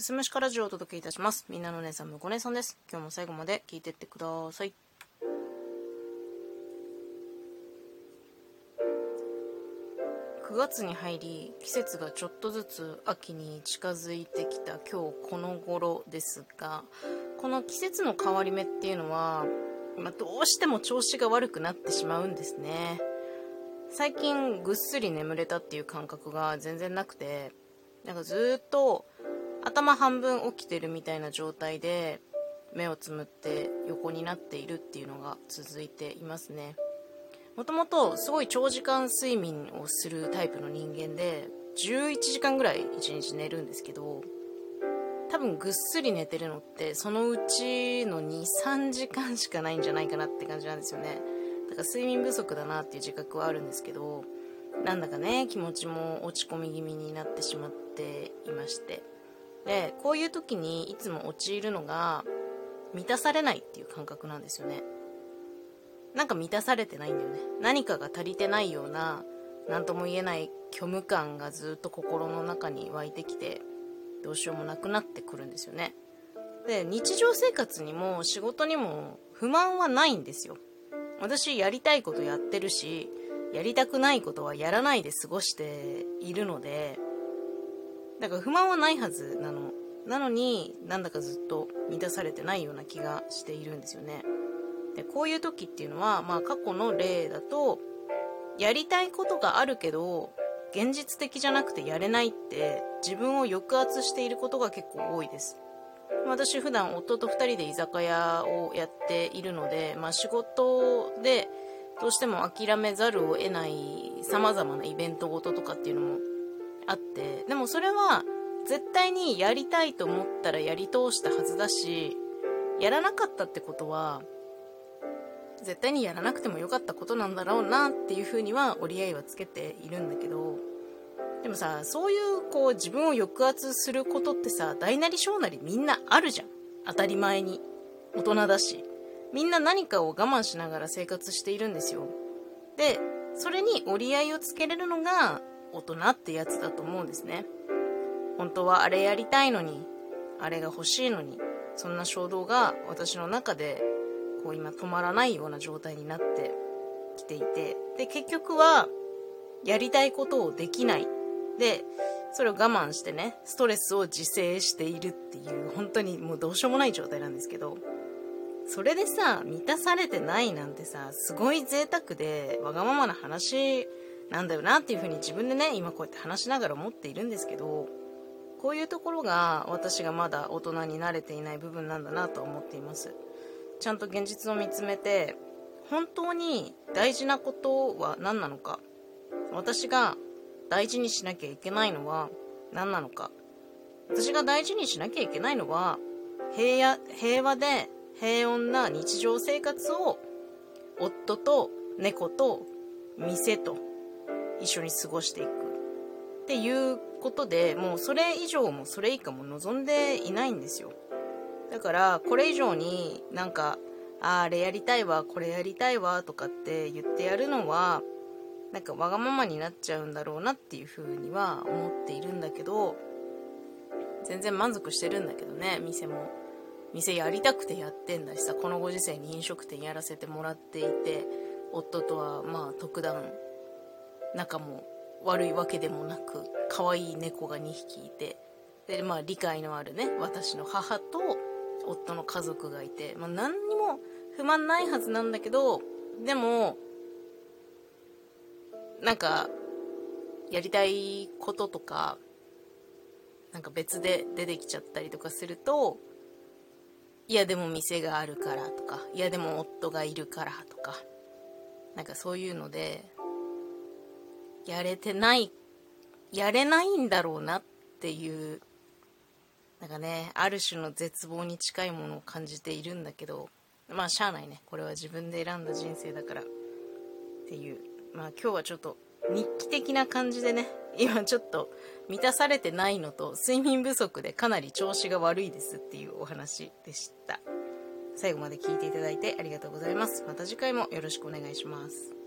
すすむしかラジオをお届けいたします。みんなの姉さん、むこ姉さんです。今日も最後まで聞いてってください。9月に入り季節がちょっとずつ秋に近づいてきた今日この頃ですがこの季節の変わり目っていうのは、まあ、どうしても調子が悪くなってしまうんですね最近ぐっすり眠れたっていう感覚が全然なくてなんかずっと頭半分起きてるみたいな状態で目をつむって横になっているっていうのが続いていますね。もともとすごい長時間睡眠をするタイプの人間で11時間ぐらい1日寝るんですけど多分ぐっすり寝てるのってそのうちの23時間しかないんじゃないかなって感じなんですよね。だから睡眠不足だなっていう自覚はあるんですけどなんだかね気持ちも落ち込み気味になってしまっていまして。でこういう時にいつも陥るのが満たされないっていう感覚なんですよね。なんか満たされてないんだよね。何かが足りてないような何とも言えない虚無感がずっと心の中に湧いてきてどうしようもなくなってくるんですよね。で日常生活にも仕事にも不満はないんですよ。私やりたいことやってるしやりたくないことはやらないで過ごしているのでだから不満はないはずなの。なのになんだかずっと満たされてないような気がしているんですよね。でこういう時っていうのは、まあ、過去の例だとやりたいことがあるけど現実的じゃなくてやれないって自分を抑圧していることが結構多いです。私普段夫と2人で居酒屋をやっているので、まあ、仕事でどうしても諦めざるを得ない様々なイベントごととかっていうのもあってでもそれは絶対にやりたいと思ったらやり通したはずだしやらなかったってことは絶対にやらなくてもよかったことなんだろうなっていうふうには折り合いはつけているんだけどでもさそういうこう自分を抑圧することってさ大なり小なりみんなあるじゃん。当たり前に。大人だし。みんな何かを我慢しながら生活しているんですよ。でそれに折り合いをつけれるのが大人ってやつだと思うんですね。本当はあれやりたいのにあれが欲しいのにそんな衝動が私の中でこう今止まらないような状態になってきていてで結局はやりたいことをできない。でそれを我慢してねストレスを自制しているっていう本当にもうどうしようもない状態なんですけどそれでさ満たされてないなんてさすごい贅沢でわがままな話なんだよなっていうふうに自分でね今こうやって話しながら思っているんですけどこういうところが私がまだ大人に慣れていない部分なんだなと思っています。ちゃんと現実を見つめて本当に大事なことは何なのか。私が大事にしなきゃいけないのは何なのか。私が大事にしなきゃいけないのは平平和で平穏な日常生活を夫と猫と店と一緒に過ごしていくっていうことでもうそれ以上もそれ以下も望んでいないんですよ。だからこれ以上になんかあれやりたいわこれやりたいわとかって言ってやるのはなんかわがままになっちゃうんだろうなっていうふうには思っているんだけど全然満足してるんだけどね店も。店やりたくてやってんだしさこのご時世に飲食店やらせてもらっていて夫とはまあ特段仲も悪いわけでもなく可愛い猫が2匹いてでまあ理解のあるね私の母と夫の家族がいて、まあ、何にも不満ないはずなんだけどでもなんかやりたいこととかなんか別で出てきちゃったりとかするといやでも店があるからとかいやでも夫がいるからとかなんかそういうのでやれてないやれないんだろうなっていうなんかねある種の絶望に近いものを感じているんだけどまあしゃあないね。これは自分で選んだ人生だから。っていう。まあ今日はちょっと日記的な感じでね今ちょっと満たされてないのと睡眠不足でかなり調子が悪いですっていうお話でした。最後まで聞いていただいてありがとうございます。また次回もよろしくお願いします。